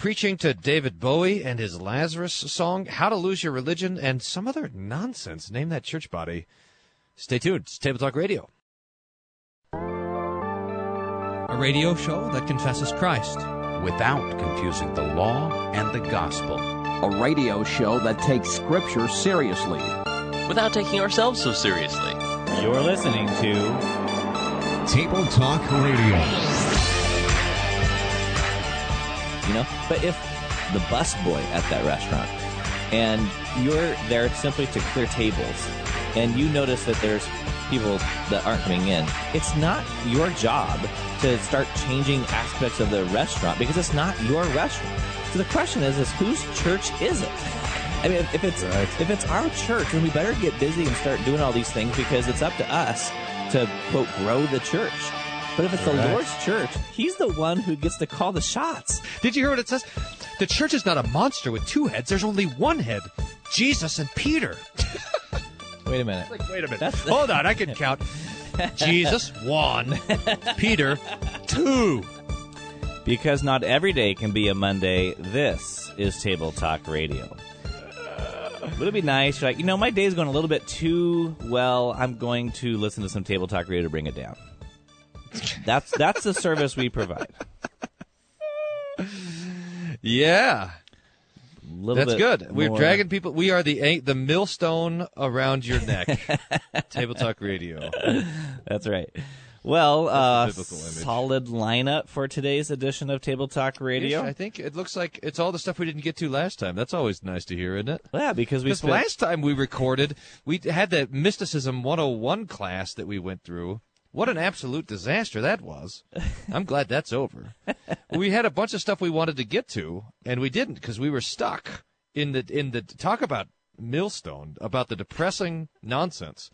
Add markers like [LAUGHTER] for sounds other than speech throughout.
preaching to David Bowie and his Lazarus song, How to Lose Your Religion, and some other nonsense. Name that church body. Stay tuned. It's Table Talk Radio. A radio show that confesses Christ. without confusing the law and the gospel. a radio show that takes Scripture seriously. without taking ourselves so seriously. You're listening to Table Talk Radio. You know. But if the busboy at that restaurant and you're there simply to clear tables, and you notice that there's people that aren't coming in, it's not your job to start changing aspects of the restaurant because it's not your restaurant. So the question is, is whose church is it? I mean, if, if it's if it's our church, then we better get busy and start doing all these things because it's up to us to quote grow the church. But if it's the Right. Lord's church, He's the one who gets to call the shots. Did you hear what it says? The church is not a monster with two heads. There's only one head Jesus and Peter. [LAUGHS] Wait a minute. Like, wait a minute. That's- Hold on, I [LAUGHS] can count. Jesus, one. Peter, two. Because not every day can be a Monday, this is Table Talk Radio. Would it be nice? You're like, you know, my day's going a little bit too well. I'm going to listen to some Table Talk Radio to bring it down. That's that's the service we provide. Yeah. Little That's good. We're more- dragging people. We are the the millstone around your neck. [LAUGHS] Table Talk Radio. That's right. Well, uh, solid lineup for today's edition of Table Talk Radio. I think it looks like it's all the stuff we didn't get to last time. That's always nice to hear, isn't it? yeah, because we spent, last time we recorded, we had that Mysticism 101 class that we went through. What an absolute disaster that was. [LAUGHS] I'm glad that's over. we had a bunch of stuff we wanted to get to, and we didn't because we were stuck in the in the talk about millstone about the depressing nonsense.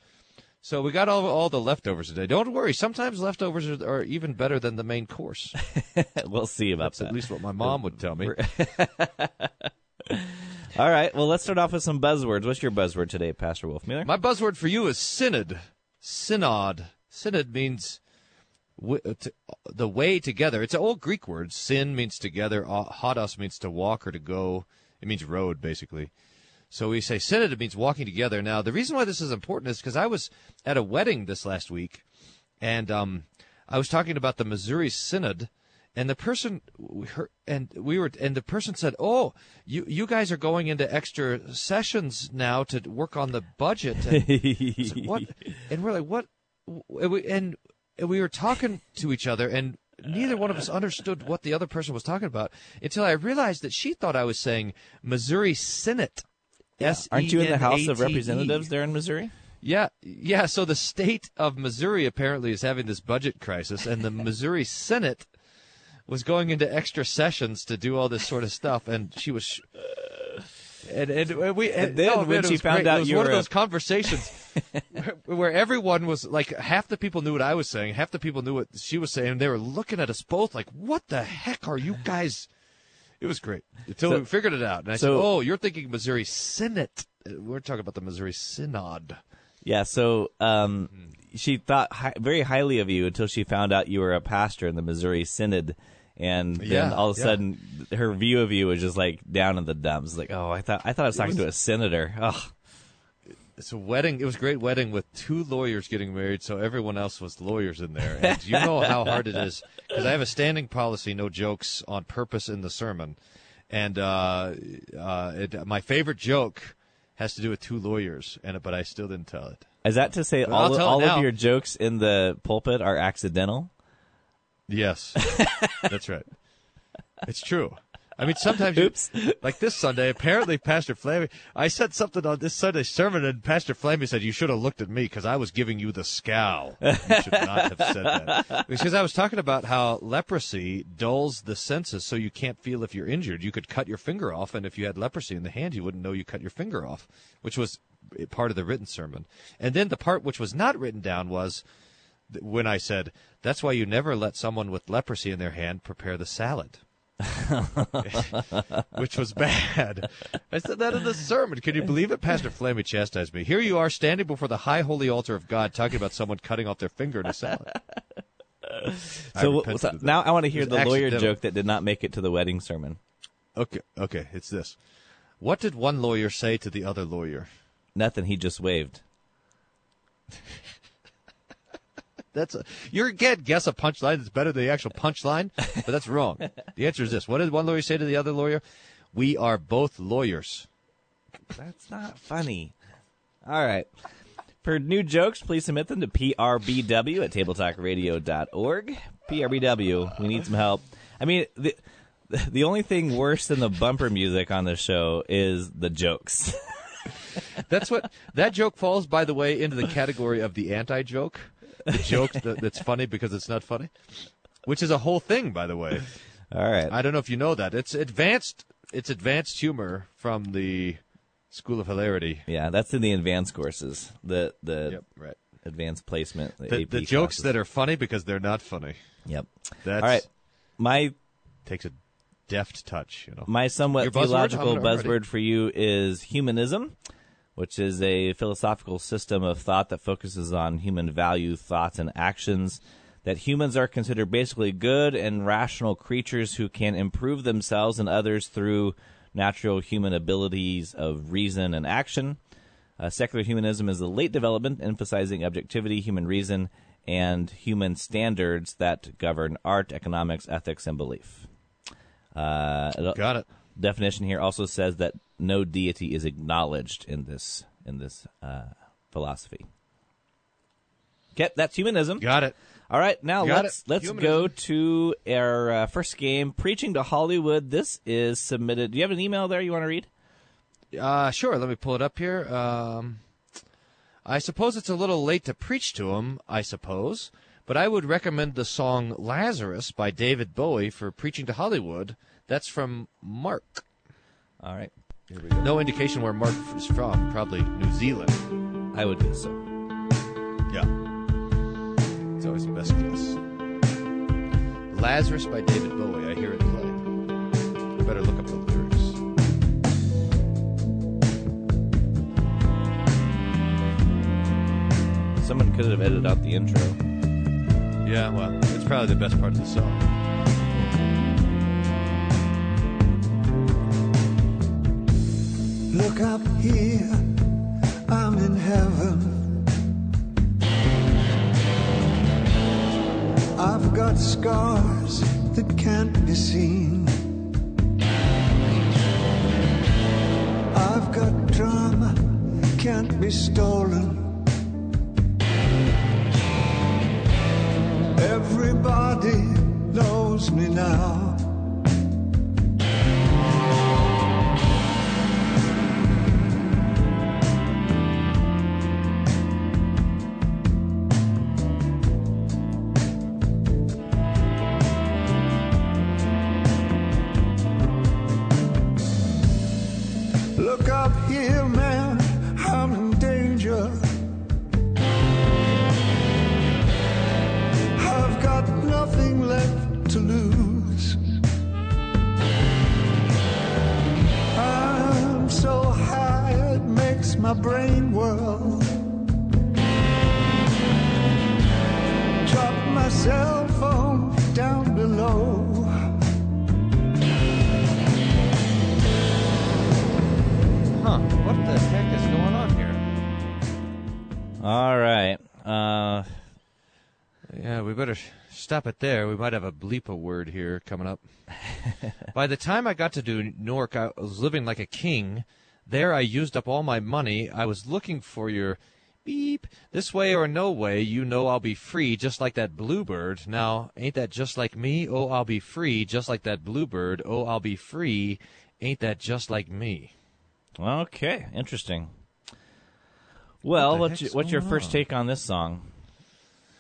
So we got all all the leftovers today. Don't worry. Sometimes leftovers are, are even better than the main course. [LAUGHS] we'll see about That's that. at least what my mom would tell me. [LAUGHS] All right. Well, let's start off with some buzzwords. What's your buzzword today, Pastor Wolfmueller? My buzzword for you is synod. Synod. Synod means the way together. It's an old Greek word. Syn means together. Hodos means to walk or to go. It means road, basically. So we say synod it means walking together. Now, the reason why this is important is because I was at a wedding this last week, and um, I was talking about the Missouri Synod, and the person we heard, and we were and the person said, "Oh, you you guys are going into extra sessions now to work on the budget." And, said, what? [LAUGHS] And we're like, "What?" And we, and and we were talking to each other, and neither one of us understood what the other person was talking about until I realized that she thought I was saying Missouri Senate. S Aren't you in the House of N A T. Representatives there in Missouri? Yeah, yeah. So the state of Missouri apparently is having this budget crisis, and the Missouri [LAUGHS] Senate was going into extra sessions to do all this sort of stuff, and she was. Sh- and, and we and, And then oh, when man, she found great. out it was you one of a- those conversations [LAUGHS] where, where everyone was like half the people knew what I was saying, half the people knew what she was saying, and they were looking at us both like, "What the heck are you guys?" It was great until So- we figured it out, and I so- said, "Oh, you're thinking Missouri Senate. Uh, We're talking about the Missouri Synod." Yeah, so um, she thought hi- very highly of you until she found out you were a pastor in the Missouri Synod, and then Yeah, all of a yeah. sudden her view of you was just like down in the dumps. Like, oh, I thought I thought I was talking to a senator. Oh, It's a wedding. It was a great wedding with two lawyers getting married, so everyone else was lawyers in there. And you know how hard it is because I have a standing policy: no jokes on purpose in the sermon. And uh, uh, it, my favorite joke has to do with two lawyers, and but I still didn't tell it. is that to say I'll all all of your jokes in the pulpit are accidental? Yes, [LAUGHS] that's right. It's true. I mean, sometimes, Oops. You, like this Sunday, apparently Pastor Flammy, I said something on this Sunday sermon, and Pastor Flammy said, "You should have looked at me because I was giving you the scowl. You should not have said that." [LAUGHS] Because I was talking about how leprosy dulls the senses, so you can't feel if you're injured. You could cut your finger off, and if you had leprosy in the hand, you wouldn't know you cut your finger off, which was part of the written sermon. And then the part which was not written down was when I said, "That's why you never let someone with leprosy in their hand prepare the salad." [LAUGHS] Which was bad. I said that in the sermon. Can you believe it? Pastor Flammy chastised me. Here you are standing before the high holy altar of God talking about someone cutting off their finger in a salad. [LAUGHS] So, repented so now I want to hear the lawyer joke that did not make it to the wedding sermon. Okay, okay, it's this. What did one lawyer say to the other lawyer? Nothing. He just waved. [LAUGHS] That's a, you're again guess a punchline that's better than the actual punchline, but that's wrong. the answer is this: What did one lawyer say to the other lawyer? We are both lawyers. That's not funny. All right. For new jokes, please submit them to prbw at tabletalkradio.org. PRBW, we need some help. I mean, the, the only thing worse than the bumper music on the show is the jokes. That's what that joke falls, by the way, into the category of the anti-joke, the joke that, that's funny because it's not funny, which is a whole thing, by the way. [LAUGHS] All right. I don't know if you know that it's advanced. It's advanced humor from the School of Hilarity. Yeah, that's in the advanced courses. The the right. advanced placement. The, The, AP the jokes classes. that are funny because they're not funny. Yep. That's All right. My takes a deft touch. You know. My somewhat Your theological I'm buzzword for you is humanism, which is a philosophical system of thought that focuses on human value, thoughts, and actions. That humans are considered basically good and rational creatures who can improve themselves and others through natural human abilities of reason and action. Uh, secular humanism is a late development emphasizing objectivity, human reason, and human standards that govern art, economics, ethics, and belief. Uh, Got it. Definition here also says that no deity is acknowledged in this in this uh, philosophy. Okay, that's humanism. Got it. All right, now Got let's it. let's Humanism. go to our uh, first game, preaching to Hollywood. This is submitted. Do you have an email there you want to read? Uh, sure. Let me pull it up here. Um, I suppose it's a little late to preach to him. I suppose, but I would recommend the song "Lazarus" by David Bowie for preaching to Hollywood. That's from Mark. All right, Here we go. No indication where Mark is from. Probably New Zealand. I would guess so. Yeah. It's always the best guess. Lazarus by David Bowie. I hear it play. I better look up the lyrics. Someone could have edited out the intro. Yeah, well, it's probably the best part of the song. Look up here, I'm in heaven. I've got scars that can't be seen. I've got drama, can't be stolen. Stop it there. We might have a bleep a word here coming up. [LAUGHS] By the time I got to New York, I was living like a king. There, I used up all my money. I was looking for your beep. This way or no way, you know I'll be free, just like that bluebird. Now, ain't that just like me? Oh, I'll be free, just like that bluebird. Oh, I'll be free. Ain't that just like me? okay, interesting. Well, What what's, your, what's your going first take on this song?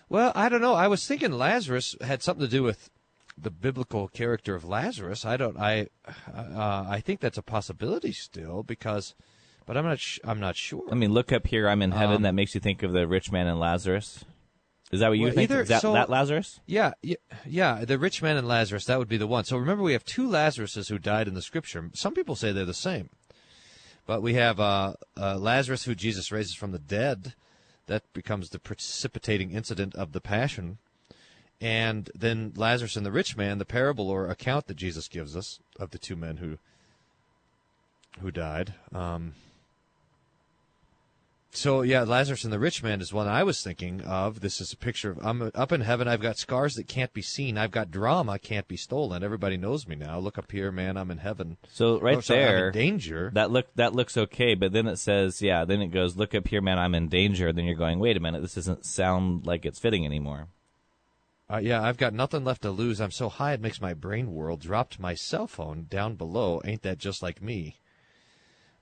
Well, I don't know. I was thinking Lazarus had something to do with the biblical character of Lazarus. I don't. I. Uh, I think that's a possibility still because, but I'm not. Sh- I'm not sure. I mean, look up here. I'm in heaven. Um, that makes you think of the rich man and Lazarus. Is that what you Well, think? either- Is that, so- that Lazarus? yeah, yeah, yeah. The rich man and Lazarus. That would be the one. So remember, we have two Lazaruses who died in the Scripture. Some people say they're the same, but we have uh, uh, Lazarus who Jesus raises from the dead. That becomes the precipitating incident of the Passion. and then Lazarus and the rich man, the parable or account that Jesus gives us of the two men who who died. Um, so yeah, Lazarus and the rich man is one I was thinking of. This is a picture of I'm up in heaven. I've got scars that can't be seen. I've got drama can't be stolen. Everybody knows me now. Look up here, man. I'm in heaven. So right Oh, sorry, I'm in there, danger. That look that looks okay, but then it says, yeah. Then it goes, look up here, man. I'm in danger. Then you're going, wait a minute. This doesn't sound like it's fitting anymore. Uh, yeah, I've got nothing left to lose. I'm so high it makes my brain whirl. Dropped my cell phone down below. Ain't that just like me?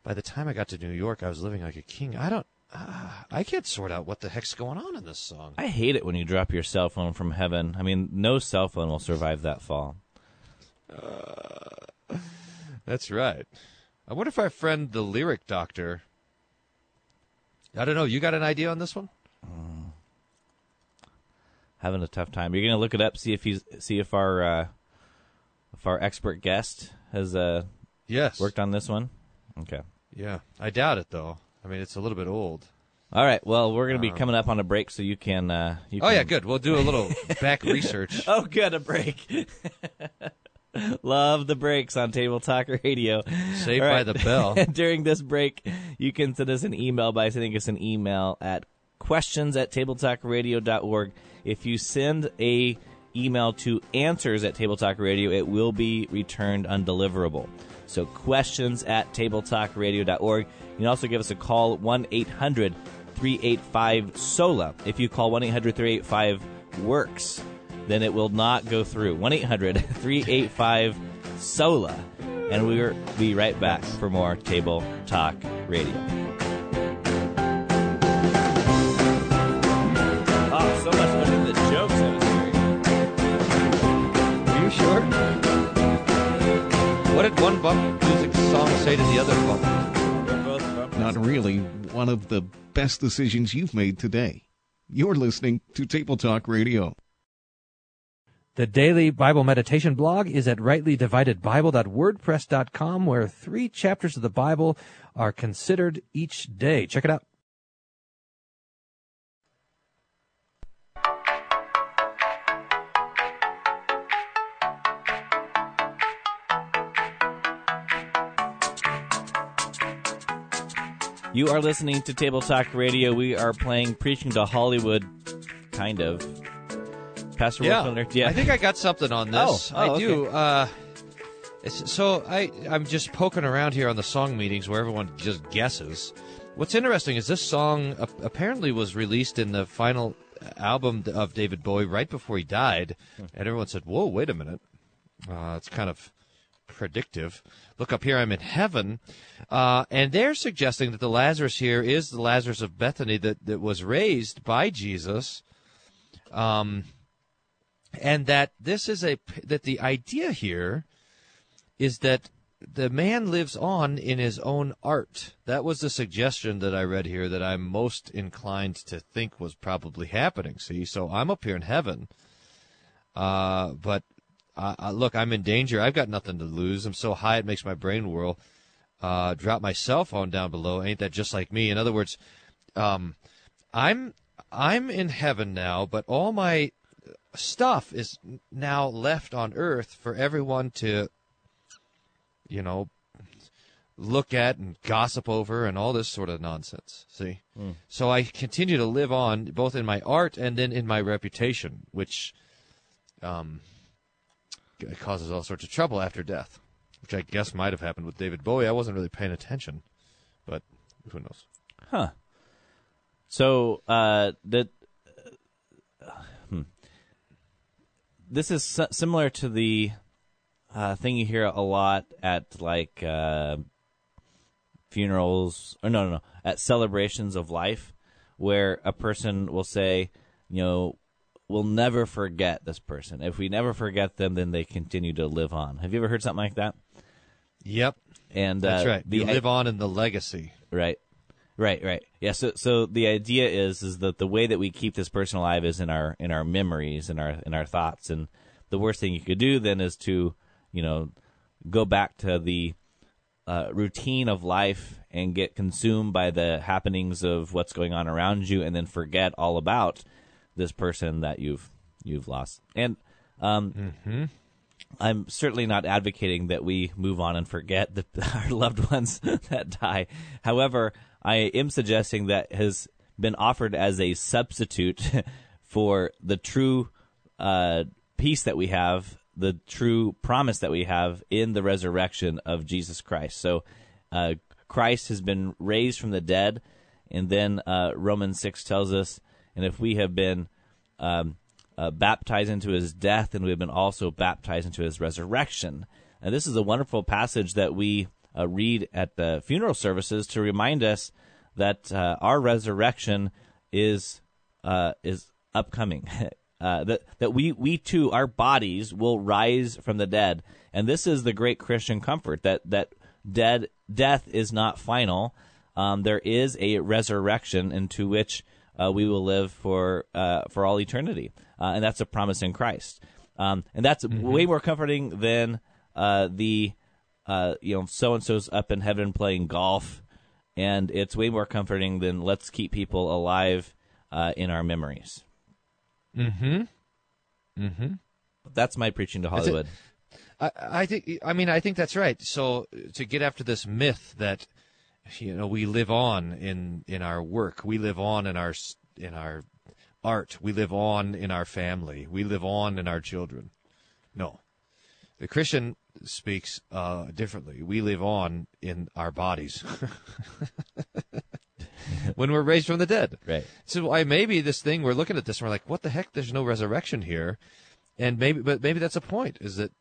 By the time I got to New York, I was living like a king. I don't. Uh, I can't sort out what the heck's going on in this song. I hate it when you drop your cell phone from heaven. I mean, no cell phone will survive that fall. That's right. I wonder if our friend the lyric doctor. I don't know. You got an idea on this one? Having a tough time. You're gonna look it up, see if he's see if our uh, if our expert guest has uh, Yes. worked on this one. Okay. Yeah, I doubt it though. I mean, it's a little bit old. All right. Well, we're going to be coming up on a break, so you can. Uh, you Oh can... yeah, good. We'll do a little [LAUGHS] back research. Oh, good, a break. [LAUGHS] Love the breaks on Table Talk Radio. Saved All by the bell. [LAUGHS] During this break, you can send us an email by sending us an email at questions at tabletalkradio.org. If you send a email to answers at Table Talk Radio, it will be returned undeliverable. So questions at tabletalkradio.org. You can also give us a call 1 800 385 SOLA. If you call 1 800 385 WORKS, then it will not go through. 1 800 385 SOLA. And we'll be right back for more Table Talk Radio. Oh, so much better than the jokes I was hearing. Are you sure? What did one bump music song say to the other bump? Not really one of the best decisions you've made today. You're listening to Table Talk Radio. The daily Bible meditation blog is at rightlydividedbible.wordpress.com, where three chapters of the Bible are considered each day. Check it out. You are listening to Table Talk Radio. We are playing Preaching to Hollywood, kind of. Pastor Yeah, Wolfmueller, yeah. I think I got something on this. Oh, oh, I do. Uh, it's, so I I'm just poking around here on the song meanings where everyone just guesses. What's interesting is this song apparently was released in the final album of David Bowie right before he died, Hmm. and everyone said, "Whoa, wait a minute." Uh, it's kind of predictive. Look up here, I'm in heaven. Uh, and they're suggesting that the Lazarus here is the Lazarus of Bethany that, that was raised by Jesus. Um, and that this is a, that the idea here is that the man lives on in his own art. That was the suggestion that I read here that I'm most inclined to think was probably happening. See, so I'm up here in heaven. Uh, but uh, uh, look, I'm in danger. I've got nothing to lose. I'm so high it makes my brain whirl. Uh, drop my cell phone down below. Ain't that just like me? In other words, um, I'm I'm in heaven now, but all my stuff is now left on earth for everyone to, you know, look at and gossip over and all this sort of nonsense. See, so I continue to live on both in my art and then in my reputation, which um, it causes all sorts of trouble after death, which I guess might have happened with David Bowie. I wasn't really paying attention, but who knows? Huh. So uh, that uh, hmm. this is si- similar to the uh, thing you hear a lot at like uh, funerals, or no, no, no, at celebrations of life, where a person will say, you know, we'll never forget this person. If we never forget them, then they continue to live on. Have you ever heard something like that? Yep, And that's uh, right. The you live on in the legacy. Right. Right, right. Yeah, so so the idea is is that the way that we keep this person alive is in our in our memories and our in our thoughts and the worst thing you could do then is to, you know, go back to the uh, routine of life and get consumed by the happenings of what's going on around you and then forget all about this person that you've you've lost. And um, I'm certainly not advocating that we move on and forget the, [LAUGHS] our loved ones [LAUGHS] that die. However, I am suggesting that has been offered as a substitute [LAUGHS] for the true uh, peace that we have, the true promise that we have in the resurrection of Jesus Christ. So, uh, Christ has been raised from the dead, and then uh, Romans six tells us, and if we have been um, uh, baptized into his death, and we have been also baptized into his resurrection. And this is a wonderful passage that we uh, read at the funeral services to remind us that uh, our resurrection is uh, is upcoming. [LAUGHS] Uh, that that we we too our bodies will rise from the dead, and this is the great Christian comfort that that dead death is not final. Um, there is a resurrection into which uh, we will live for uh, for all eternity, uh, and that's a promise in Christ. Um, and that's way more comforting than uh, the uh, you know so and so's up in heaven playing golf, and it's way more comforting than let's keep people alive uh, in our memories. Mm-hmm. Mm-hmm. That's my preaching to Hollywood. I, I think. I mean, I think that's right. So to get after this myth that you know we live on in in our work, we live on in our in our art, we live on in our family, we live on in our children. No, the Christian speaks uh, differently. We live on in our bodies [LAUGHS] when we're raised from the dead. Right. So why maybe this thing we're looking at this and we're like, what the heck? There's no resurrection here, and maybe, but maybe that's a point. Is that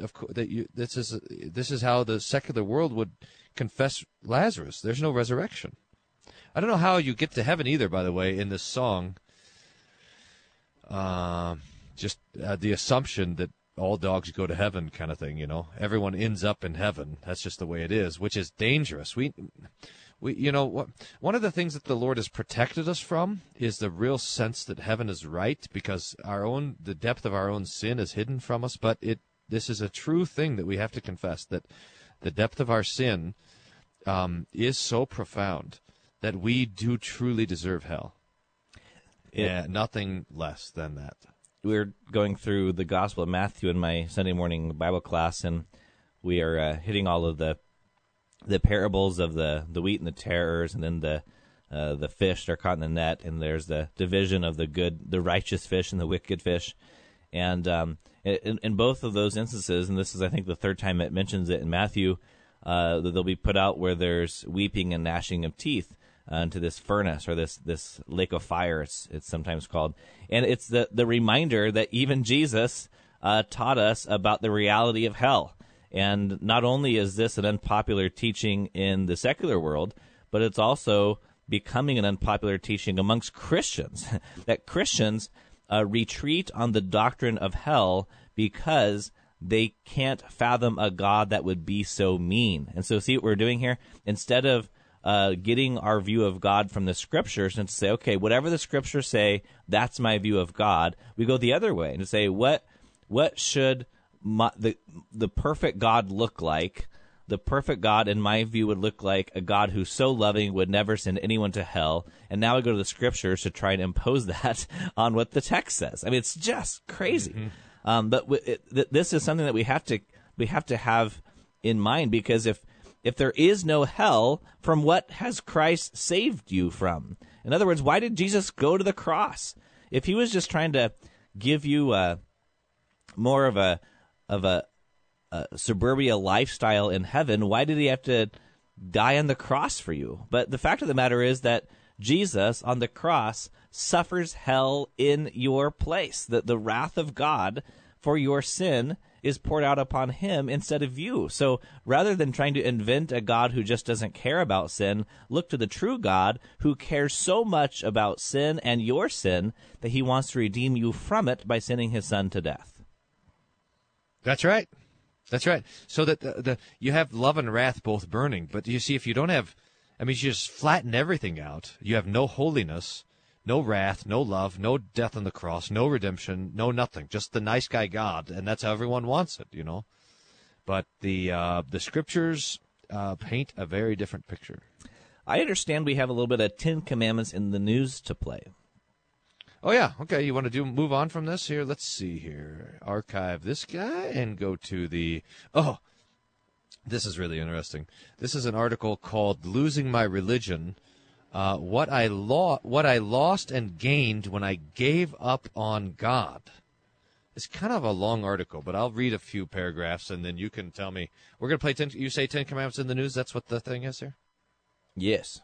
of course that you this is this is how the secular world would confess Lazarus. There's no resurrection. I don't know how you get to heaven either. By the way, in this song, um, just uh, the assumption that all dogs go to heaven, kind of thing. You know, everyone ends up in heaven. That's just the way it is, which is dangerous. We we you know one of the things that the lord has protected us from is the real sense that heaven is right because our own the depth of our own sin is hidden from us but it this is a true thing that we have to confess that the depth of our sin um, is so profound that we do truly deserve hell. Yeah nothing less than that. We are going through the Gospel of Matthew in my Sunday morning Bible class, and we are uh, hitting all of the the parables of the the wheat and the tares, and then the uh, the fish that are caught in the net, and there's the division of the good, the righteous fish, and the wicked fish, and um, in, in both of those instances, and this is I think the third time it mentions it in Matthew, uh, that they'll be put out where there's weeping and gnashing of teeth uh, into this furnace or this this lake of fire. It's it's sometimes called, and it's the the reminder that even Jesus uh, taught us about the reality of hell. And not only is this an unpopular teaching in the secular world, but it's also becoming an unpopular teaching amongst Christians [LAUGHS] that Christians uh, retreat on the doctrine of hell because they can't fathom a God that would be so mean. And so, see what we're doing here? Instead of uh, getting our view of God from the scriptures and to say, okay, whatever the scriptures say, that's my view of God, we go the other way and say, what what should my, the the perfect God look like? The perfect God, in my view, would look like a God who's so loving would never send anyone to hell. And now I go to the scriptures to try and impose [LAUGHS] that on what the text says. I mean, it's just crazy. Um, but w- it, th- this is something that we have to we have to have in mind because if if there is no hell, from what has Christ saved you from? In other words, why did Jesus go to the cross? If he was just trying to give you a more of a of a, a suburbia lifestyle in heaven, why did he have to die on the cross for you? But the fact of the matter is that Jesus on the cross suffers hell in your place. That the wrath of God for your sin is poured out upon him instead of you. So rather than trying to invent a God who just doesn't care about sin, look to the true God who cares so much about sin and your sin that he wants to redeem you from it by sending his son to death. That's right. That's right. So that the, the you have love and wrath both burning, but you see, if you don't have, I mean, you just flatten everything out. You have no holiness, no wrath, no love, no death on the cross, no redemption, no nothing. Just the nice guy God, and that's how everyone wants it, you know. But the uh, the scriptures uh, paint a very different picture. I understand we have a little bit of Ten Commandments in the news to play. Oh yeah, okay. You want to do move on from this here? Let's see here. Archive this guy and go to the oh. This is really interesting. This is an article called "Losing My Religion: uh, What I Lo- What I Lost and Gained When I Gave Up on God." It's kind of a long article, but I'll read a few paragraphs and then you can tell me. We're gonna play ten. You say Ten Commandments in the news. That's what the thing is here. Yes.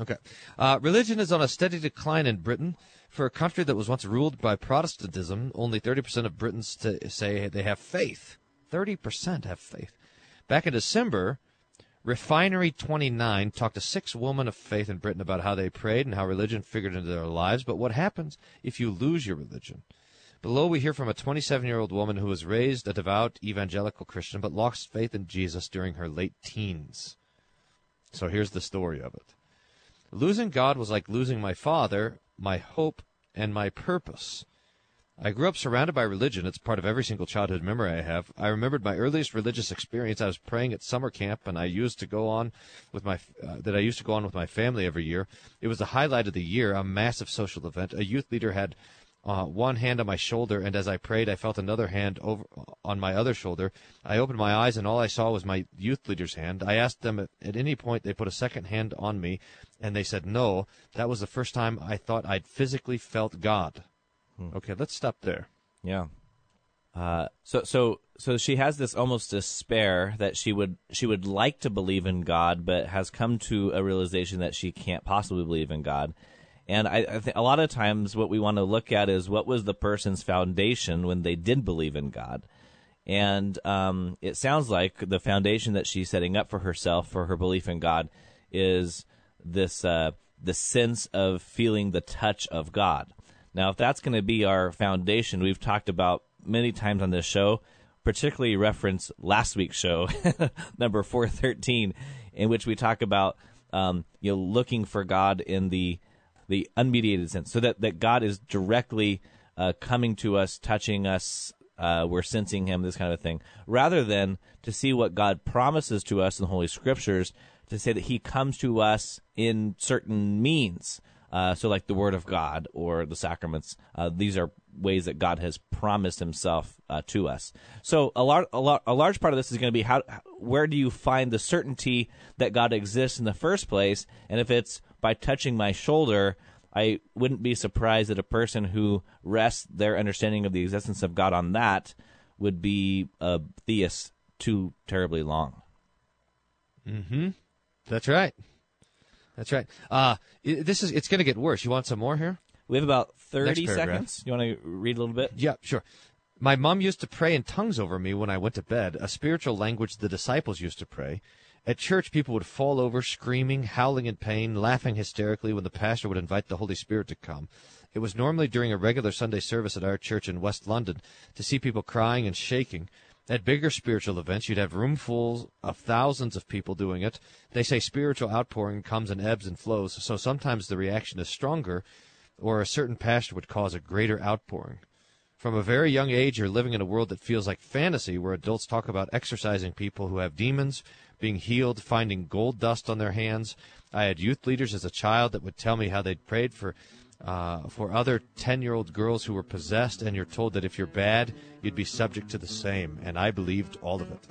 Okay. Uh, religion is on a steady decline in Britain. For a country that was once ruled by Protestantism, only 30% of Britons say they have faith. 30% have faith. Back in December, Refinery 29 talked to six women of faith in Britain about how they prayed and how religion figured into their lives. But what happens if you lose your religion? Below, we hear from a 27 year old woman who was raised a devout evangelical Christian but lost faith in Jesus during her late teens. So here's the story of it. Losing God was like losing my father, my hope, and my purpose. I grew up surrounded by religion. It's part of every single childhood memory I have. I remembered my earliest religious experience. I was praying at summer camp, and I used to go on with my uh, that I used to go on with my family every year. It was the highlight of the year, a massive social event. A youth leader had uh, one hand on my shoulder, and as I prayed, I felt another hand over on my other shoulder. I opened my eyes, and all I saw was my youth leader's hand. I asked them at, at any point they put a second hand on me, and they said no. That was the first time I thought I'd physically felt God. Okay, let's stop there. Yeah. Uh, so so so she has this almost despair that she would she would like to believe in God, but has come to a realization that she can't possibly believe in God. And I, I think a lot of times what we want to look at is what was the person's foundation when they did believe in God. And um, it sounds like the foundation that she's setting up for herself for her belief in God is this uh, the sense of feeling the touch of God. Now, if that's going to be our foundation, we've talked about many times on this show, particularly reference last week's show, [LAUGHS] number 413, in which we talk about um, you know looking for God in the the unmediated sense, so that, that God is directly uh, coming to us, touching us, uh, we're sensing Him, this kind of thing, rather than to see what God promises to us in the Holy Scriptures, to say that He comes to us in certain means. Uh, so, like the Word of God or the sacraments, uh, these are ways that God has promised Himself uh, to us. So, a, lar- a, lar- a large part of this is going to be how, where do you find the certainty that God exists in the first place? And if it's by touching my shoulder, I wouldn't be surprised that a person who rests their understanding of the existence of God on that would be a theist too terribly long. Mm-hmm. That's right. That's right. Uh, this is it's going to get worse. You want some more here? We have about 30 seconds. You want to read a little bit? Yeah, sure. My mom used to pray in tongues over me when I went to bed, a spiritual language the disciples used to pray. At church, people would fall over, screaming, howling in pain, laughing hysterically when the pastor would invite the Holy Spirit to come. It was normally during a regular Sunday service at our church in West London to see people crying and shaking. At bigger spiritual events, you'd have roomfuls of thousands of people doing it. They say spiritual outpouring comes in ebbs and flows, so sometimes the reaction is stronger, or a certain pastor would cause a greater outpouring. From a very young age, you're living in a world that feels like fantasy, where adults talk about exorcising people who have demons, being healed, finding gold dust on their hands. I had youth leaders as a child that would tell me how they'd prayed for uh, for other ten-year-old girls who were possessed, and you're told that if you're bad, you'd be subject to the same. And I believed all of it.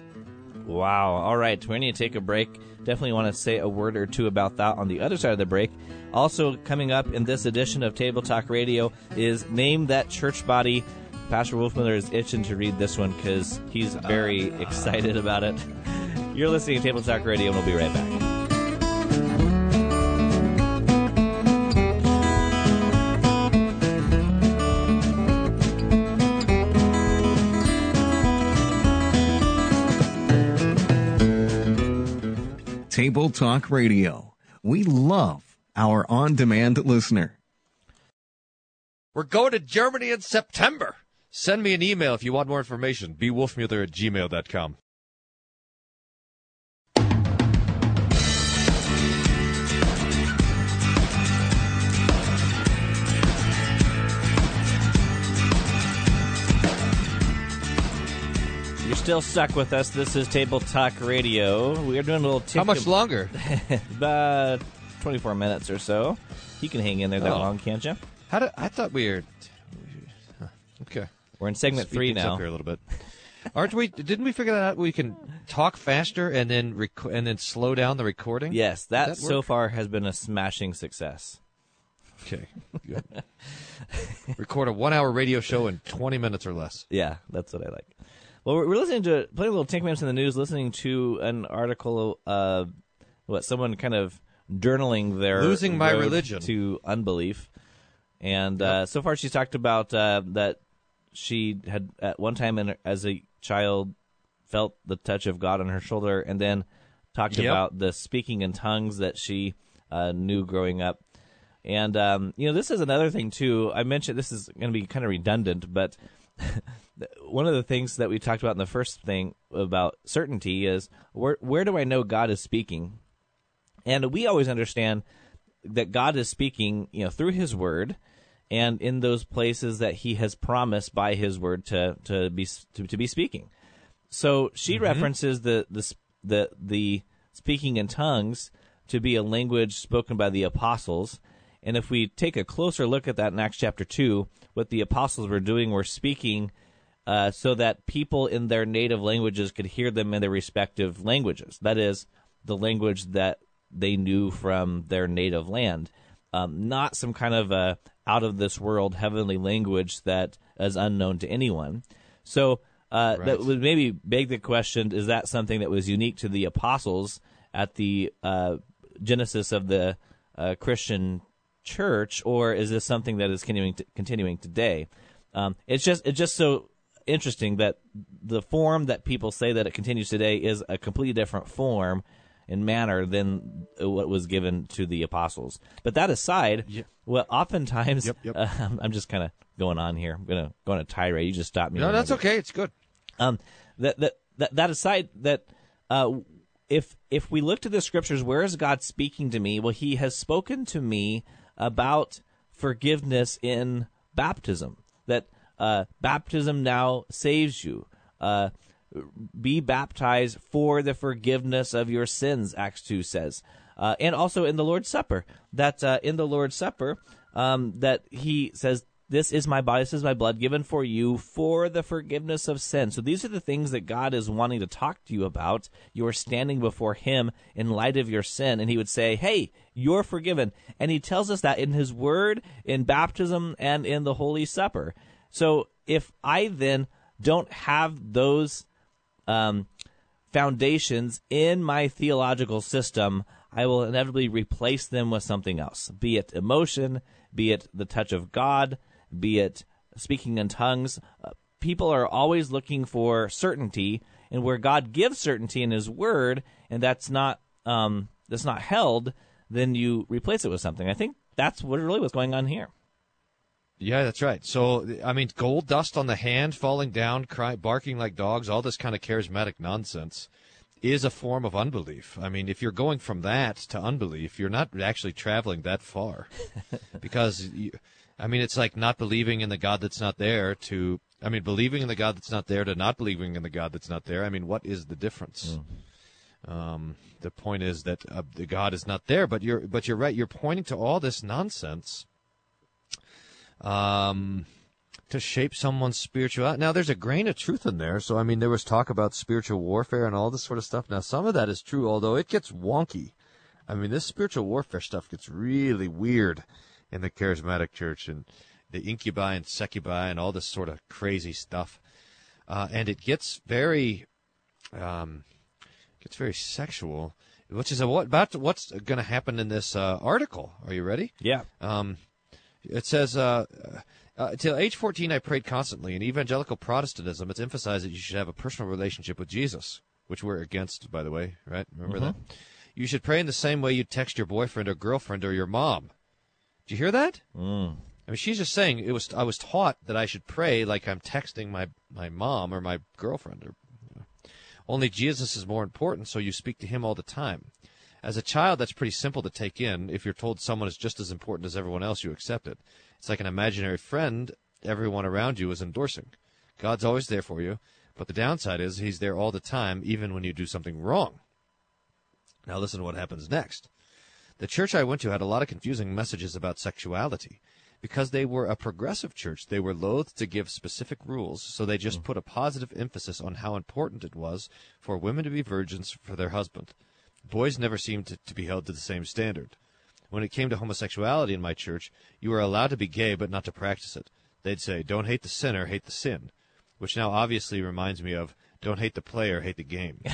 Wow. All right. We're going to take a break. Definitely want to say a word or two about that on the other side of the break. Also, coming up in this edition of Table Talk Radio is Name That Church Body. Pastor Wolfmueller is itching to read this one because he's very [LAUGHS] excited about it. You're listening to Table Talk Radio, and we'll be right back. Table Talk Radio. We love our on demand listener. We're going to Germany in September. Send me an email if you want more information. bewolfmuller at gmail.com. You're still stuck with us. This is Table Talk Radio. We are doing a little tick How much longer? [LAUGHS] About 24 minutes or so. You can hang in there that Oh. long, can't you? How did I thought we were? huh, Okay. We're in segment Speed three now. Up here a little bit. Aren't we? Didn't we figure that out? We can talk faster and then rec- and then slow down the recording. Yes, that, that so far has been a smashing success. Okay. Good. [LAUGHS] Record a one-hour radio show in twenty minutes or less. [LAUGHS] Yeah, that's what I like. Well, we're we're listening to playing a little Ten Minutes in the News, listening to an article, uh, what someone kind of journaling their Losing my religion. to unbelief, and uh, so far she's talked about uh, that she had at one time in, as a child felt the touch of God on her shoulder, and then talked Yep. about the speaking in tongues that she uh, knew growing up. And um, you know, this is another thing too. I mentioned this is going to be kind of redundant, but one of the things that we talked about in the first thing about certainty is where where do I know God is speaking? And we always understand that God is speaking, you know, through His Word, and in those places that He has promised by His Word to to be to, to be speaking. So she mm-hmm. references the, the the the speaking in tongues to be a language spoken by the apostles. And if we take a closer look at that in Acts chapter two, what the apostles were doing were speaking uh, so that people in their native languages could hear them in their respective languages. That is, the language that they knew from their native land, um, not some kind of a out of this world heavenly language that is unknown to anyone. So uh, that would maybe beg the question: Is that something that was unique to the apostles at the uh, genesis of the uh, Christian church, or is this something that is continuing to, continuing today? Um, it's just it's just so interesting that the form that people say that it continues today is a completely different form and manner than what was given to the apostles. But that aside, well, oftentimes Yep, yep. uh, [LAUGHS] I'm just kind of going on here. I'm gonna go on a tirade. You just stop me. No, that's okay. It's good. Um, that that that, that aside, that uh, if if we look to the scriptures, where is God speaking to me? Well, He has spoken to me about forgiveness in baptism. That uh, baptism now saves you. Uh, be baptized for the forgiveness of your sins. Acts two says, uh, and also in the Lord's Supper. That uh, in the Lord's Supper, um, that He says this is my body, this is my blood given for you for the forgiveness of sin. So these are the things that God is wanting to talk to you about. You are standing before Him in light of your sin, and He would say, Hey, you're forgiven. And He tells us that in His Word, in baptism, and in the Holy Supper. So if I then don't have those um, foundations in my theological system, I will inevitably replace them with something else, be it emotion, be it the touch of God, be it speaking in tongues. Uh, people are always looking for certainty, and where God gives certainty in His Word, and that's not um, that's not held, then you replace it with something. I think that's what really what's going on here. Yeah, that's right. So, I mean, gold dust on the hand, falling down, cry, barking like dogs, all this kind of charismatic nonsense is a form of unbelief. I mean, if you're going from that to unbelief, you're not actually traveling that far. [LAUGHS] because, you, I mean, it's like not believing in the God that's not there to, I mean, believing in the God that's not there to not believing in the God that's not there. I mean, what is the difference? Mm. Um, the point is that uh, God is not there, but you're, but you're right. You're pointing to all this nonsense um, to shape someone's spirituality. Now, there's a grain of truth in there. So, I mean, there was talk about spiritual warfare and all this sort of stuff. Now, some of that is true, although it gets wonky. I mean, this spiritual warfare stuff gets really weird in the charismatic church and the incubi and succubi and all this sort of crazy stuff. Uh, and it gets very, um, gets very sexual, which is a, what about what's going to happen in this uh, article. Are you ready? Yeah. Um, it says, uh, uh, till age 14, I prayed constantly. In evangelical Protestantism, it's emphasized that you should have a personal relationship with Jesus, which we're against, by the way, right? Remember that? You should pray in the same way you text your boyfriend or girlfriend or your mom. Do you hear that? Mm. I mean, she's just saying it was. I was taught that I should pray like I'm texting my my mom or my girlfriend. Or. Only Jesus is more important, so you speak to Him all the time. As a child, that's pretty simple to take in. If you're told someone is just as important as everyone else, you accept it. It's like an imaginary friend everyone around you is endorsing. God's always there for you, but the downside is He's there all the time, even when you do something wrong. Now listen to what happens next. The church I went to had a lot of confusing messages about sexuality. Because they were a progressive church, they were loath to give specific rules, so they just hmm. put a positive emphasis on how important it was for women to be virgins for their husband. Boys never seemed to, to be held to the same standard. When it came to homosexuality in my church, you were allowed to be gay but not to practice it. They'd say, Don't hate the sinner, hate the sin. Which now obviously reminds me of don't hate the player, hate the game. [LAUGHS]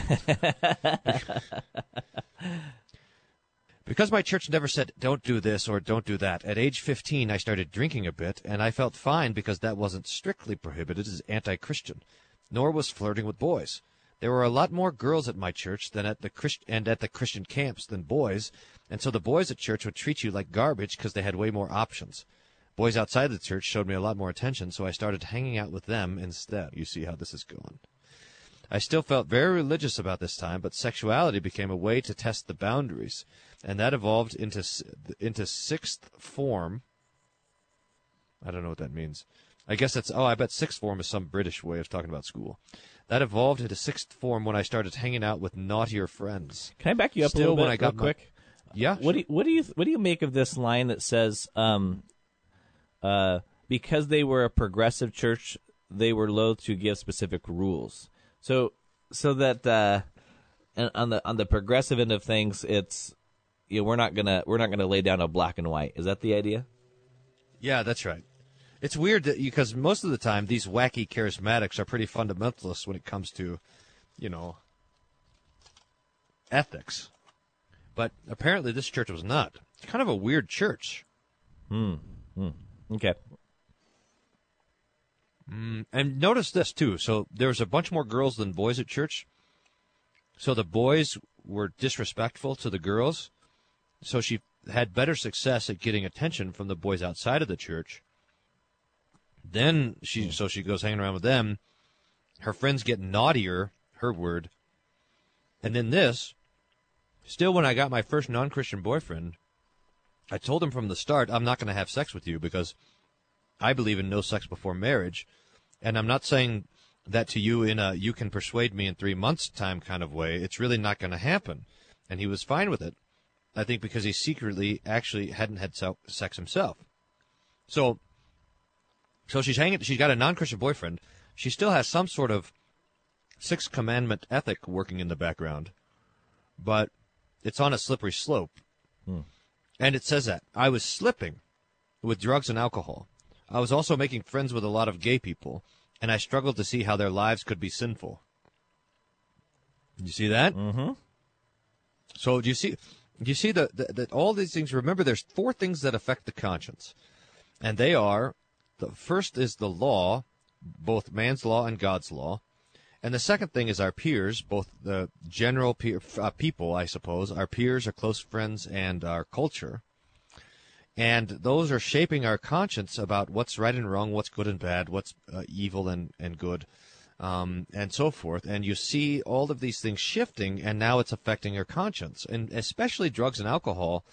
[LAUGHS] because my church never said don't do this or don't do that, at age 15 I started drinking a bit, and I felt fine because that wasn't strictly prohibited as anti Christian, nor was flirting with boys. There were a lot more girls at my church than at the Christ- and at the Christian camps than boys, and so the boys at church would treat you like garbage because they had way more options. Boys outside the church showed me a lot more attention, so I started hanging out with them instead. You see how this is going. I still felt very religious about this time, but sexuality became a way to test the boundaries, and that evolved into into sixth form. I don't know what that means. I guess that's oh, I bet sixth form is some British way of talking about school. That evolved into sixth form when I started hanging out with naughtier friends. Can I back you up Still, a little bit when I got my- quick? Yeah, What do you, what do you what do you make of this line that says um, uh, because they were a progressive church, they were loath to give specific rules. So so that uh, and on the on the progressive end of things, it's you know, we're not gonna we're not gonna lay down a black and white. Is that the idea? Yeah, that's right. It's weird that because most of the time these wacky charismatics are pretty fundamentalists when it comes to, you know, ethics. But apparently this church was not. It's kind of a weird church. Hmm. Okay. And notice this too. So there's a bunch more girls than boys at church. So the boys were disrespectful to the girls. So she had better success at getting attention from the boys outside of the church. Then she hmm. so she goes hanging around with them. Her friends get naughtier, her word. And then this, still when I got my first non-Christian boyfriend, I told him from the start I'm not going to have sex with you because I believe in no sex before marriage, and I'm not saying that to you in a you can persuade me in three months time kind of way. It's really not going to happen, and he was fine with it. I think because he secretly actually hadn't had sex himself. So, so she's hanging. She's got a non-Christian boyfriend. She still has some sort of sixth commandment ethic working in the background, but it's on a slippery slope. And it says that I was slipping with drugs and alcohol. I was also making friends with a lot of gay people, and I struggled to see how their lives could be sinful. You see that? Mm-hmm. So do you see? You see that that all these things? Remember, there's four things that affect the conscience, and they are: the first is the law, both man's law and God's law, and the second thing is our peers, both the general peer, uh, people, I suppose, our peers, our close friends, and our culture. And those are shaping our conscience about what's right and wrong, what's good and bad, what's uh, evil and, and good, um, and so forth. And you see all of these things shifting, and now it's affecting your conscience. And especially drugs and alcohol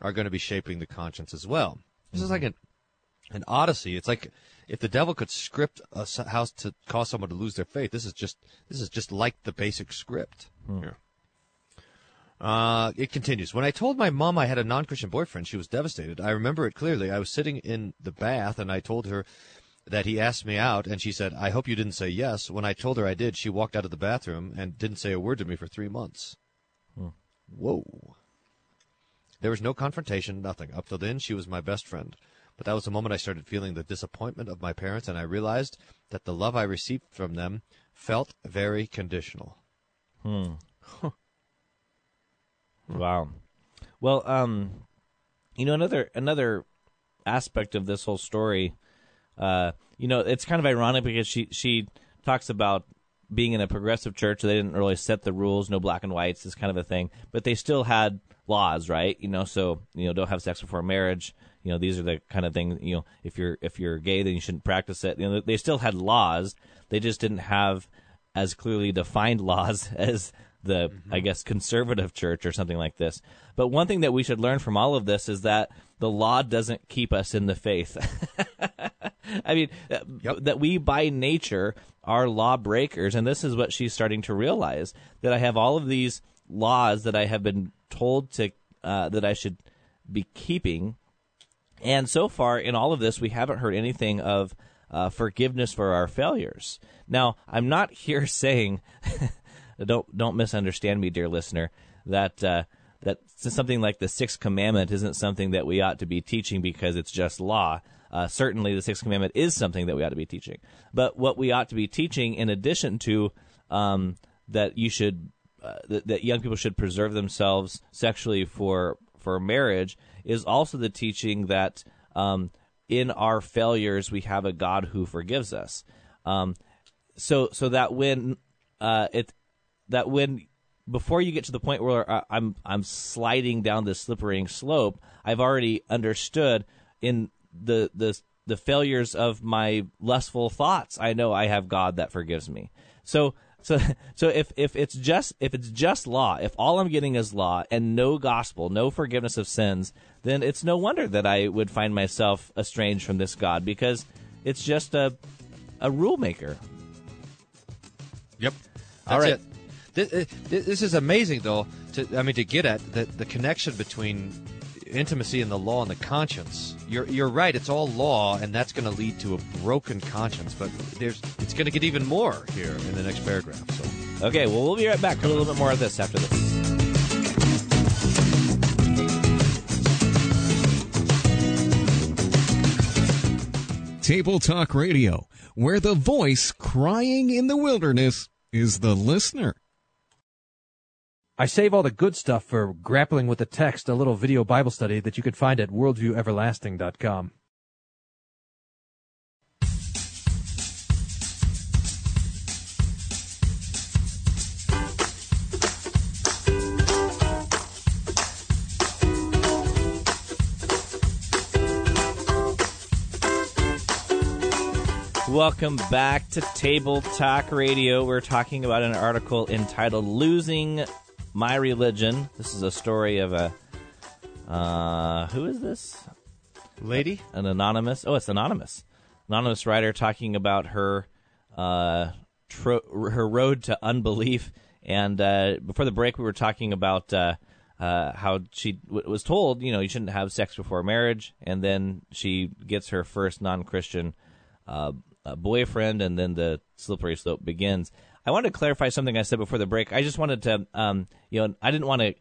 are going to be shaping the conscience as well. This is like an, an odyssey. It's like if the devil could script a s- house to cause someone to lose their faith. This is just this is just like the basic script. Here. Uh, it continues. When I told my mom I had a non-Christian boyfriend, she was devastated. I remember it clearly. I was sitting in the bath and I told her that he asked me out and she said, I hope you didn't say yes. When I told her I did, she walked out of the bathroom and didn't say a word to me for three months. Whoa. There was no confrontation, nothing. Up till then, she was my best friend. But that was the moment I started feeling the disappointment of my parents and I realized that the love I received from them felt very conditional. Hmm. Wow. Well, um, you know another another aspect of this whole story, uh, you know, it's kind of ironic because she she talks about being in a progressive church. They didn't really set the rules, no black and whites, this kind of a thing, but they still had laws, right? You know, so you know, don't have sex before marriage. You know, these are the kind of things. You know, if you're if you're gay, then you shouldn't practice it. You know, they still had laws. They just didn't have as clearly defined [LAUGHS] laws as the I guess conservative church or something like this. But one thing that we should learn from all of this is that the law doesn't keep us in the faith. [LAUGHS] [LAUGHS] I mean, uh, that we by nature are law breakers, and this is what she's starting to realize that I have all of these laws that I have been told to uh, that I should be keeping, And so far, in all of this, we haven't heard anything of uh, forgiveness for our failures. Now, I'm not [LAUGHS] here saying, [LAUGHS] don't don't misunderstand me, dear listener, that uh, that something like the sixth commandment isn't something that we ought to be teaching because it's just law. Uh, certainly, the sixth commandment is something that we ought to be teaching. But what we ought to be teaching, in addition to um, that, you should uh, that, that young people should preserve themselves sexually for for marriage, is also the teaching that um, in our failures we have a God who forgives us. Um, so so that when uh, it that when before you get to the point where uh, I'm I'm sliding down this slippery slope, I've already understood in the the the failures of my lustful thoughts. I know I have God that forgives me. So so [LAUGHS] so if if it's just if it's just law, if all I'm getting is law and no gospel, no forgiveness of sins, then it's no wonder that I would find myself estranged from this God because it's just a a rule maker. Yep. All That's right. it. This, uh, this is amazing, though. To I mean, to get at the, the connection between intimacy and the law and the conscience. You're you're right. It's all law, and that's going to lead to a broken conscience. But there's it's going to get even more here in the next paragraph. So Okay, well we'll be right back with a little bit more of this after this. Table Talk Radio, where the voice crying in the wilderness is the listener. I save all the good stuff for grappling with the text, a little video Bible study that you could find at worldvieweverlasting.com. Welcome back to Table Talk Radio. We're talking about an article entitled "Losing My Religion." This is a story of a uh, who is this? lady, An anonymous. Oh, it's anonymous. Anonymous writer talking about her uh, tro- her road to unbelief. And uh, before the break, we were talking about uh, uh, how she w- was told, you know, you shouldn't have sex before marriage, and then she gets her first non-Christian uh, uh, boyfriend, and then the slippery slope begins. I wanted to clarify something I said before the break. I just wanted to, um, you know, I didn't want to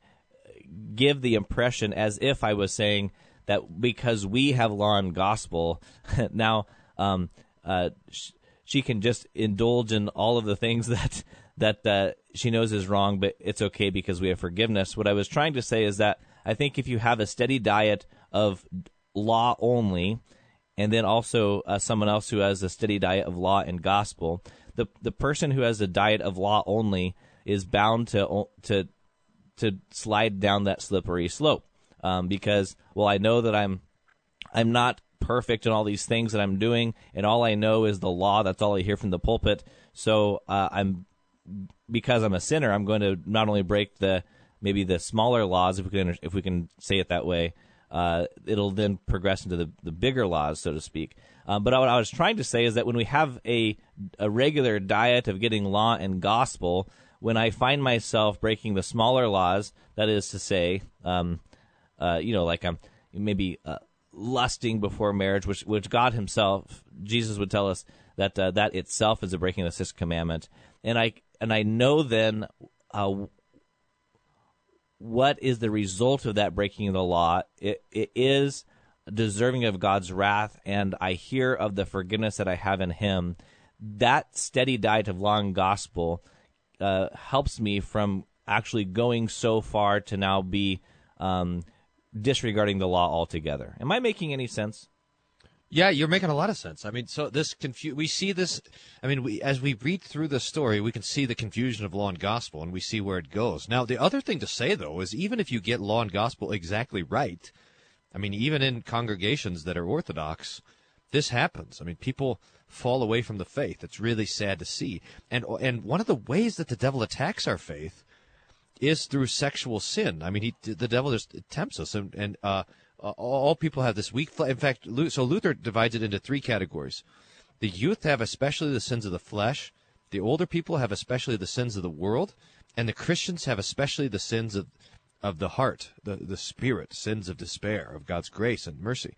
give the impression as if I was saying that because we have law and gospel, [LAUGHS] now um, uh, sh- she can just indulge in all of the things [LAUGHS] that that uh, she knows is wrong, but it's okay because we have forgiveness. What I was trying to say is that I think if you have a steady diet of law only, and then also uh, someone else who has a steady diet of law and gospel, the the person who has a diet of law only is bound to to to slide down that slippery slope. Um, because well I know that I'm I'm not perfect in all these things that I'm doing and all I know is the law. That's all I hear from the pulpit. So uh, I'm because I'm a sinner I'm going to not only break the maybe the smaller laws if we can if we can say it that way uh, it'll then progress into the, the bigger laws so to speak. Um, but what I was trying to say is that when we have a a regular diet of getting law and gospel when I find myself breaking the smaller laws, that is to say, um, uh, you know, like I'm maybe uh, lusting before marriage, which which God Himself, Jesus would tell us that uh, that itself is a breaking of the sixth commandment, and I and I know then uh, what is the result of that breaking of the law. It it is deserving of God's wrath, and I hear of the forgiveness that I have in Him. That steady diet of law and gospel uh, helps me from actually going so far to now be um, disregarding the law altogether. Am I making any sense? Yeah, you're making a lot of sense. I mean, so this confu- we see this. I mean, we, as we read through the story, we can see the confusion of law and gospel, and we see where it goes. Now, the other thing to say though is even if you get law and gospel exactly right, I mean, even in congregations that are orthodox, this happens. I mean, people fall away from the faith. It's really sad to see. And and one of the ways that the devil attacks our faith is through sexual sin. I mean, he the devil just tempts us, and and uh, Uh, all people have this weak. fle- In fact, so Luther divides it into three categories. The youth have especially the sins of the flesh. The older people have especially the sins of the world, and the Christians have especially the sins of of the heart, the the spirit, sins of despair, of God's grace and mercy.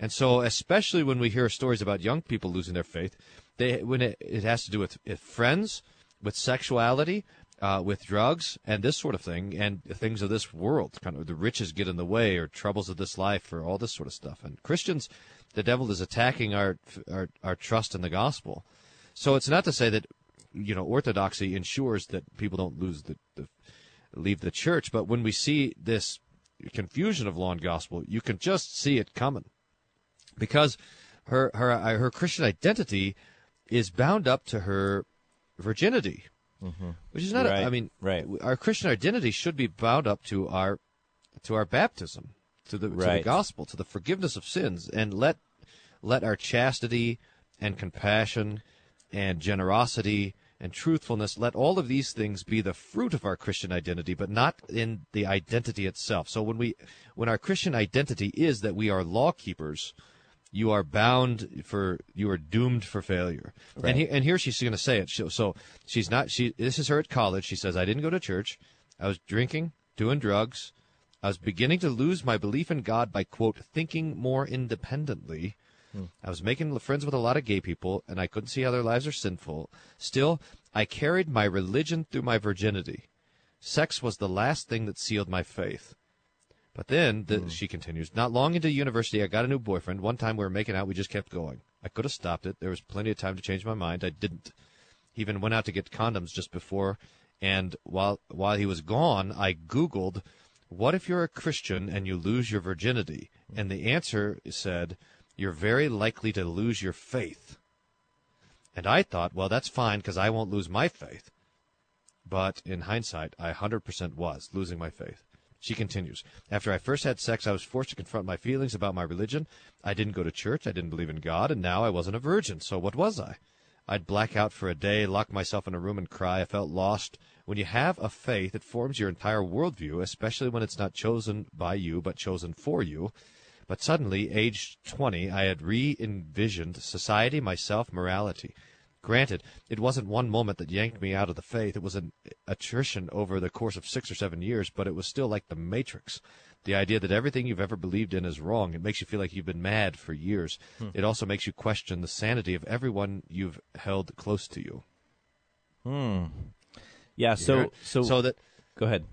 And so, especially when we hear stories about young people losing their faith, they when it, it has to do with, with friends, with sexuality, uh, with drugs, and this sort of thing, and things of this world. Kind of the riches get in the way, or troubles of this life, or all this sort of stuff. And Christians, the devil is attacking our our, our trust in the gospel. So it's not to say that you know orthodoxy ensures that people don't lose the, the leave the church, but when we see this confusion of law and gospel, you can just see it coming because her her her Christian identity is bound up to her virginity, Mm-hmm. which is not. Right, A, I mean, right. Our Christian identity should be bound up to our to our baptism, to the to the gospel, to the forgiveness of sins, and let let our chastity and compassion and generosity and truthfulness let all of these things be the fruit of our christian identity but not in the identity itself so when we when our christian identity is that we are law keepers you are bound for you are doomed for failure. And, he, and here she's going to say it. So, so she's not she this is her at college. She says i didn't go to church. I was drinking doing drugs. I was beginning to lose my belief in god by quote thinking more independently. Hmm. I was making friends with a lot of gay people, and I couldn't see how their lives are sinful. Still, I carried my religion through my virginity. Sex was the last thing that sealed my faith. But then, the, hmm. she continues, not long into university, I got a new boyfriend. One time we were making out, we just kept going. I could have stopped it. There was plenty of time to change my mind. I didn't. He even went out to get condoms just before, and while while he was gone, I Googled, "What if you're a Christian and you lose your virginity?" Hmm. And the answer said, "You're very likely to lose your faith." And I thought, well, that's fine because I won't lose my faith. But in hindsight, I 100% was losing my faith. She continues, After I first had sex, I was forced to confront my feelings about my religion. I didn't go to church, I didn't believe in God, and now I wasn't a virgin, so what was I? I'd black out for a day, lock myself in a room and cry. I felt lost. When you have a faith, it forms your entire worldview, especially when it's not chosen by you, but chosen for you. But suddenly, aged 20, I had re envisioned society, myself, morality. Granted, it wasn't one moment that yanked me out of the faith. It was an attrition over the course of six or seven years, but it was still like the Matrix. The idea that everything you've ever believed in is wrong. It makes you feel like you've been mad for years. It also makes you question the sanity of everyone you've held close to you. Hmm. Yeah. So so so that go ahead.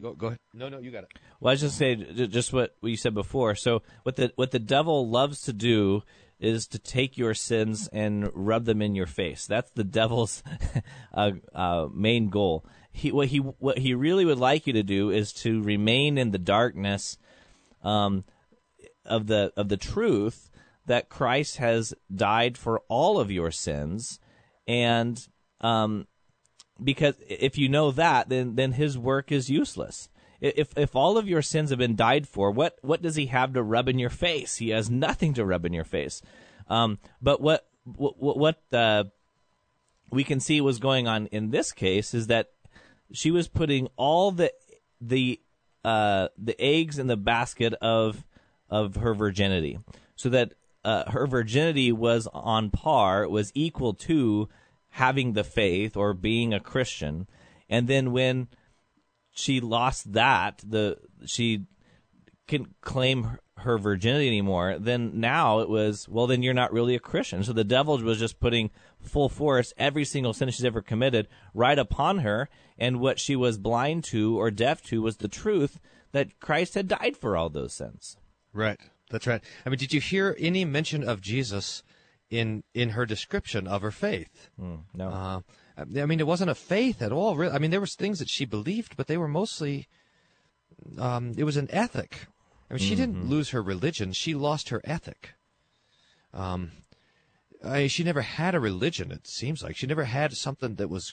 go go ahead. No, no, you got it. Well, I was just say just what what you said before. So what the what the devil loves to do is to take your sins and rub them in your face. That's the devil's [LAUGHS] uh, uh, main goal. He what he what he really would like you to do is to remain in the darkness um, of the of the truth that Christ has died for all of your sins, and um, because if you know that, then then his work is useless. If if all of your sins have been died for, what what does he have to rub in your face? He has nothing to rub in your face. Um, but what what what uh, we can see was going on in this case is that she was putting all the the uh, the eggs in the basket of of her virginity, so that uh, her virginity was on par, was equal to having the faith or being a Christian, and then when she lost that, the she can't claim her- her virginity anymore, then now it was, well, then you're not really a Christian. So the devil was just putting full force every single sin she's ever committed right upon her. And what she was blind to or deaf to was the truth that Christ had died for all those sins. Right. That's right. I mean, did you hear any mention of Jesus in in her description of her faith? No. Uh, I mean, it wasn't a faith at all. Really. I mean, there was things that she believed, but they were mostly. Um, it was an ethic. I mean, she didn't lose her religion; she lost her ethic. Um, I, she never had a religion. It seems like she never had something that was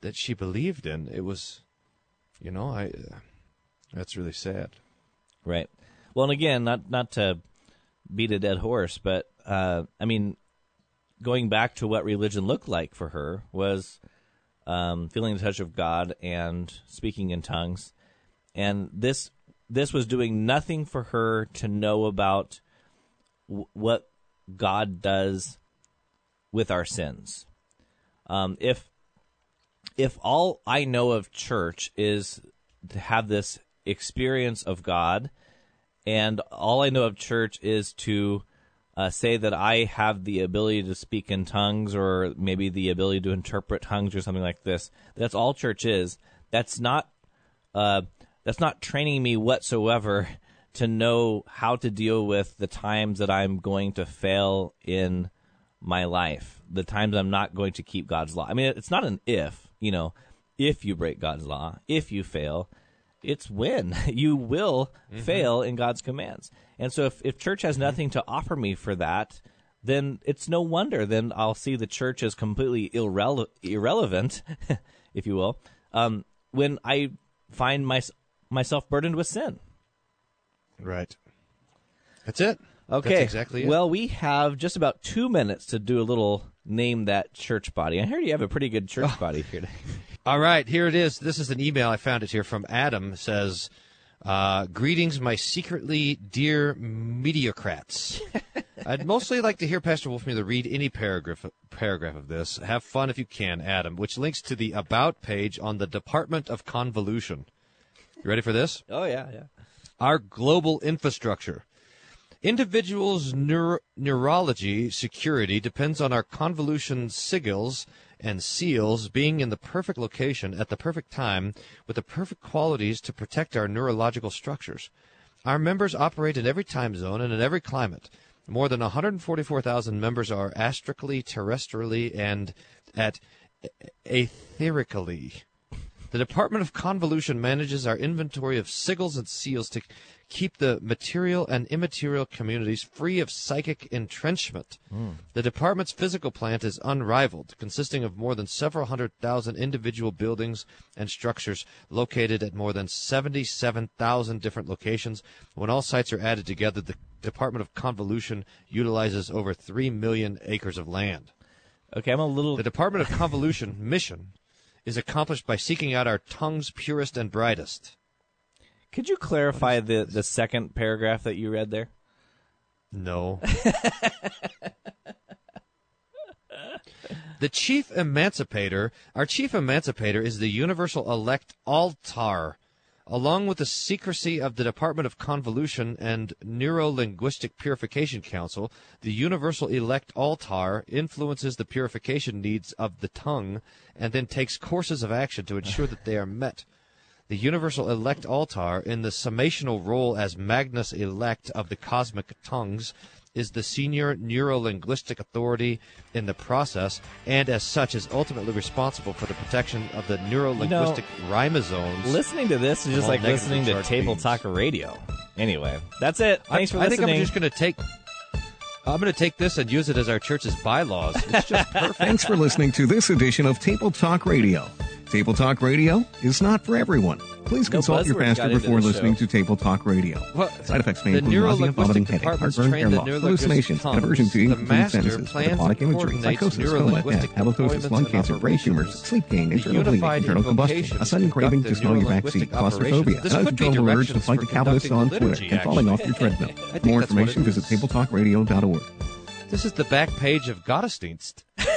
that she believed in. It was, you know, I. Uh, that's really sad. Right. Well, and again, not not to beat a dead horse, but uh, I mean, going back to what religion looked like for her was um, feeling the touch of God and speaking in tongues, and this this was doing nothing for her to know about w- what God does with our sins. Um, if if all I know of church is to have this experience of God and all I know of church is to uh, say that I have the ability to speak in tongues or maybe the ability to interpret tongues or something like this. That's all church is. That's not uh, that's not training me whatsoever [LAUGHS] to know how to deal with the times that I'm going to fail in my life, the times I'm not going to keep God's law. I mean, it's not an if, you know, if you break God's law, if you fail, it's when [LAUGHS] you will Mm-hmm. fail in God's commands. And so if, if church has nothing to offer me for that, then it's no wonder then I'll see the church as completely irrele- irrelevant, [LAUGHS] if you will, um, when I find my, myself burdened with sin. Right. That's it. Okay. That's exactly it. Well, we have just about two minutes to do a little name that church body. I heard you have a pretty good church [LAUGHS] body here today. All right, here it is. This is an email I found it here from Adam. It says, uh, "Greetings, my secretly dear mediocrats. [LAUGHS] I'd mostly like to hear Pastor Wolfmueller read any paragraph paragraph of this. Have fun if you can, Adam." Which links to the about page on the Department of Convolution. You ready for this? Oh yeah, yeah. Our global infrastructure. Individuals' neuro- neurology security depends on our convolution sigils and seals being in the perfect location at the perfect time with the perfect qualities to protect our neurological structures. Our members operate in every time zone and in every climate. More than 144,000 members are astrically, terrestrially, and at etherically. The Department of Convolution manages our inventory of sigils and seals to keep the material and immaterial communities free of psychic entrenchment. Hmm. The department's physical plant is unrivaled, consisting of more than several hundred thousand individual buildings and structures located at more than 77,000 different locations. When all sites are added together, the Department of Convolution utilizes over 3 million acres of land. Okay, I'm a little. The Department of Convolution mission is accomplished by seeking out our tongue's purest and brightest. Could you clarify the the second paragraph that you read there? No. [LAUGHS] the chief emancipator, our chief emancipator is the universal elect altar. Along with the secrecy of the Department of Convolution and Neuro-Linguistic Purification Council, the Universal Elect Altar influences the purification needs of the tongue and then takes courses of action to ensure that they are met. The Universal Elect Altar, in the summational role as Magnus Elect of the cosmic tongues, is the senior neuro-linguistic authority in the process, and as such is ultimately responsible for the protection of the neuro-linguistic ribosomes. Listening to this is just like listening to Table beans. Talk Radio. Anyway, that's it. Thanks I, for I think. I'm just going to take. I'm going to take this and use it as our church's bylaws. It's just [LAUGHS] perfect. Thanks for listening to this edition of Table Talk Radio. Table Talk Radio is not for everyone. Please No consult your pastor before listening show. to Table Talk Radio. Well, Side effects may include nausea, vomiting, headache, heartburn, hair loss, hallucinations, diversion to incomplete sentences, metabolic imagery, psychosis, coma, death, halitosis, lung cancer, brain tumors, sleep gain, internal bleeding, internal combustion, a sudden craving to smell your backseat, claustrophobia, an uncontrollable urge to fight the Calvinists on Twitter, and falling off your treadmill. [LAUGHS] More information visit tabletalkradio.org. This is the back page of Gottesdienst. [LAUGHS]